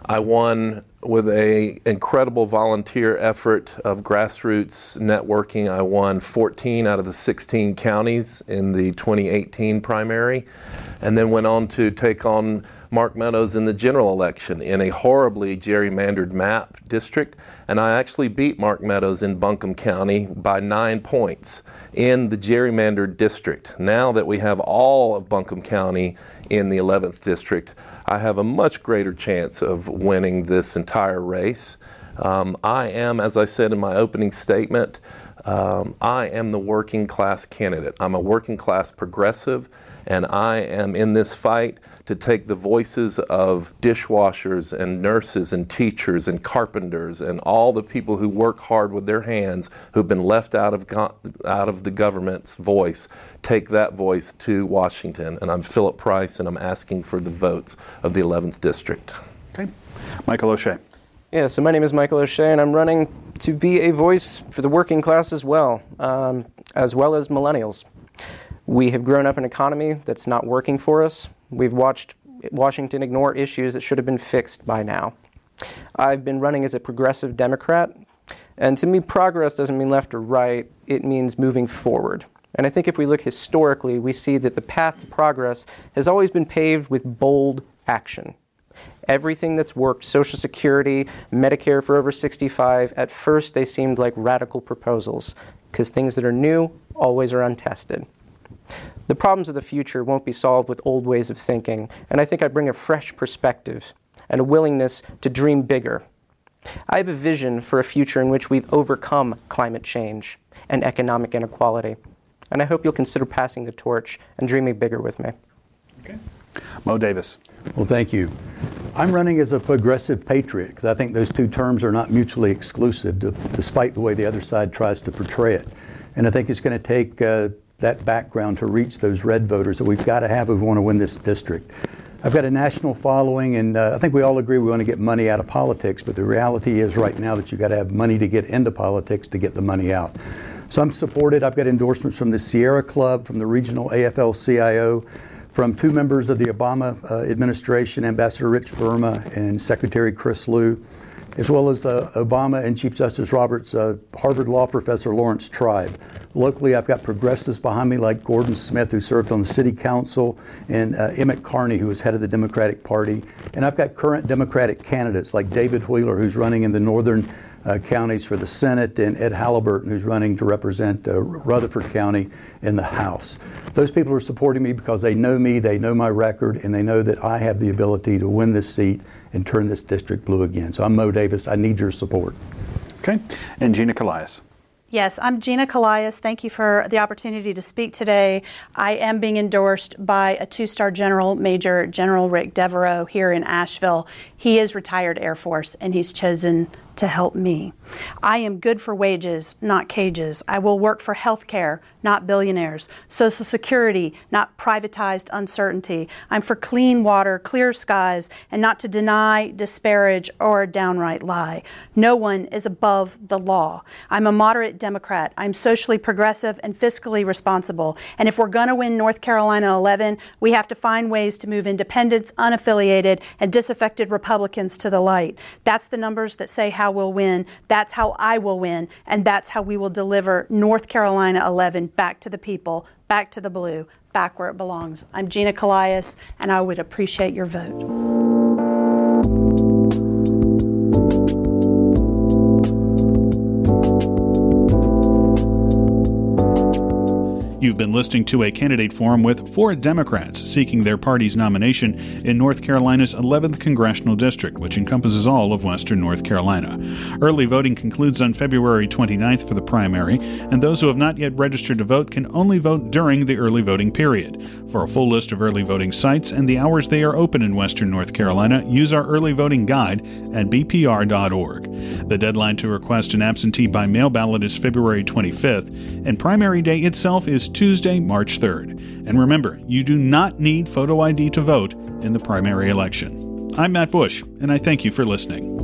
I won with a incredible volunteer effort of grassroots networking. I won 14 out of the 16 counties in the 2018 primary, and then went on to take on Mark Meadows in the general election in a horribly gerrymandered map district. And I actually beat Mark Meadows in Buncombe County by nine points in the gerrymandered district. Now that we have all of Buncombe County in the 11th district, I have a much greater chance of winning this entire race. Um, I am, as I said in my opening statement, um, I am the working class candidate. I'm a working class progressive, and I am in this fight to take the voices of dishwashers and nurses and teachers and carpenters and all the people who work hard with their hands who've been left out of go- out of the government's voice take that voice to Washington and I'm Philip Price and I'm asking for the votes of the 11th district. Okay. Michael O'Shea. Yeah, so my name is Michael O'Shea, and I'm running to be a voice for the working class as well, um, as well as millennials. We have grown up in an economy that's not working for us. We've watched Washington ignore issues that should have been fixed by now. I've been running as a progressive Democrat, and to me, progress doesn't mean left or right, it means moving forward. And I think if we look historically, we see that the path to progress has always been paved with bold action. Everything that's worked, Social Security, Medicare for over 65, at first they seemed like radical proposals, because things that are new always are untested. The problems of the future won't be solved with old ways of thinking, and I think I bring a fresh perspective and a willingness to dream bigger. I have a vision for a future in which we've overcome climate change and economic inequality, and I hope you'll consider passing the torch and dreaming bigger with me. Okay. Moe Davis. Well, thank you. I'm running as a progressive patriot because I think those two terms are not mutually exclusive, despite the way the other side tries to portray it. And I think it's going to take uh, that background to reach those red voters that we've got to have if we want to win this district. I've got a national following, and uh, I think we all agree we want to get money out of politics, but the reality is right now that you've got to have money to get into politics to get the money out. So I'm supported. I've got endorsements from the Sierra Club, from the regional AFL CIO, from two members of the Obama uh, administration, Ambassador Rich Verma and Secretary Chris Lu as well as uh, Obama and Chief Justice Roberts' uh, Harvard Law professor Laurence Tribe. Locally, I've got progressives behind me like Gordon Smith, who served on the city council, and uh, Emmett Carney, who was head of the Democratic Party. And I've got current Democratic candidates like David Wheeler, who's running in the northern uh, counties for the Senate, and Ed Halliburton, who's running to represent uh, Rutherford County in the House. Those people are supporting me because they know me, they know my record, and they know that I have the ability to win this seat and turn this district blue again. So I'm Moe Davis. I need your support. Okay. And Gina Collias. Yes, I'm Gina Collias. Thank you for the opportunity to speak today. I am being endorsed by a two star general, Major General Rick Devereaux, here in Asheville. He is retired Air Force and he's chosen to help me. I am good for wages, not cages. I will work for health care, not billionaires. Social Security, not privatized uncertainty. I'm for clean water, clear skies, and not to deny, disparage, or downright lie. No one is above the law. I'm a moderate Democrat. I'm socially progressive and fiscally responsible. And if we're going to win North Carolina 11, we have to find ways to move independents, unaffiliated, and disaffected Republicans to the light. That's the numbers that say how we'll win. That's how I will win. And that's how we will deliver North Carolina 11 back to the people, back to the blue, back where it belongs. I'm Gina Collias, and I would appreciate your vote. You've been listening to a candidate forum with four Democrats seeking their party's nomination in North Carolina's 11th congressional district, which encompasses all of western North Carolina. Early voting concludes on February 29th for the primary, and those who have not yet registered to vote can only vote during the early voting period. For a full list of early voting sites and the hours they are open in western North Carolina, use our early voting guide at bpr.org. The deadline to request an absentee by mail ballot is February 25th, and primary day itself is Tuesday, March 3rd. And remember, you do not need photo ID to vote in the primary election. I'm Matt Bush, and I thank you for listening.